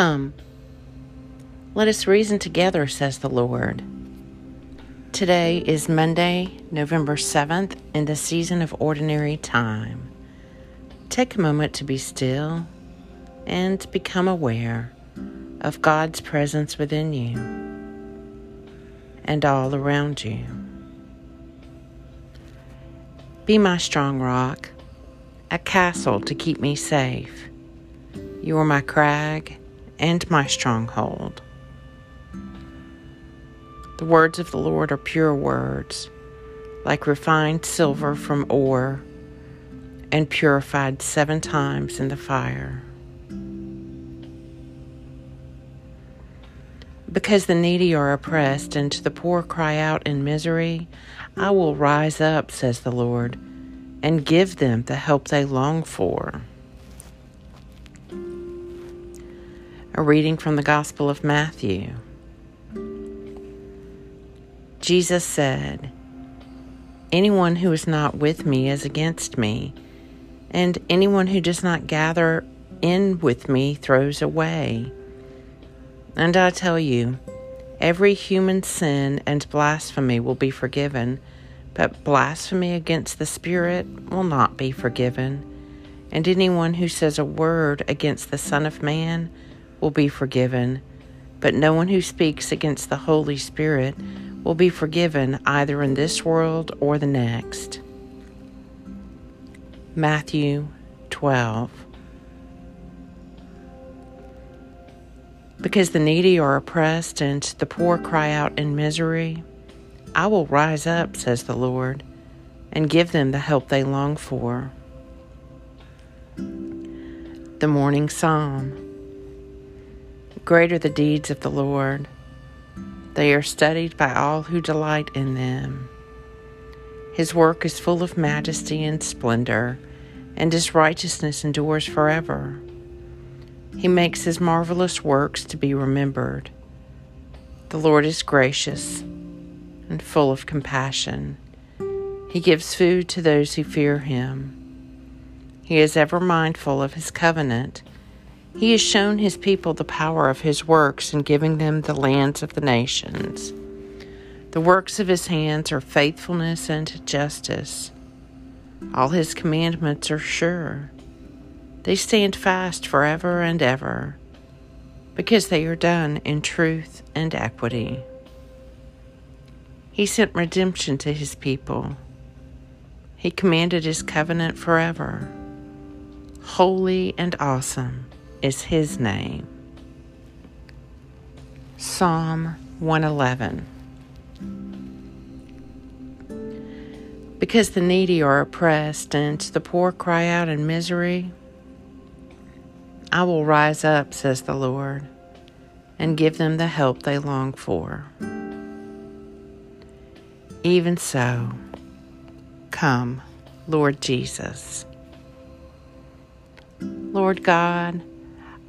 Come, let us reason together, says the Lord. Today is Monday, November 7th, in the season of ordinary time. Take a moment to be still and become aware of God's presence within you and all around you. Be my strong rock, a castle to keep me safe. You are my crag and my stronghold. The words of the Lord are pure words, like refined silver from ore and purified seven times in the fire. Because the needy are oppressed and the poor cry out in misery, I will rise up, says the Lord, and give them the help they long for. A reading from the Gospel of Matthew. Jesus said, Anyone who is not with me is against me, and anyone who does not gather in with me throws away. And I tell you, every human sin and blasphemy will be forgiven, but blasphemy against the Spirit will not be forgiven. And anyone who says a word against the Son of Man will be forgiven, but no one who speaks against the Holy Spirit will be forgiven either in this world or the next. Matthew 12. Because the needy are oppressed and the poor cry out in misery, I will rise up, says the Lord, and give them the help they long for. The Morning Psalm. Great are the deeds of the Lord. They are studied by all who delight in them. His work is full of majesty and splendor, and his righteousness endures forever. He makes his marvelous works to be remembered. The Lord is gracious and full of compassion. He gives food to those who fear him. He is ever mindful of his covenant he has shown his people the power of his works in giving them the lands of the nations. The works of his hands are faithfulness and justice. All his commandments are sure. They stand fast forever and ever, because they are done in truth and equity. He sent redemption to his people. He commanded his covenant forever. Holy and awesome is his name. Psalm 111 Because the needy are oppressed and the poor cry out in misery, I will rise up, says the Lord, and give them the help they long for. Even so, come, Lord Jesus. Lord God,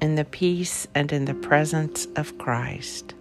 in the peace and in the presence of Christ.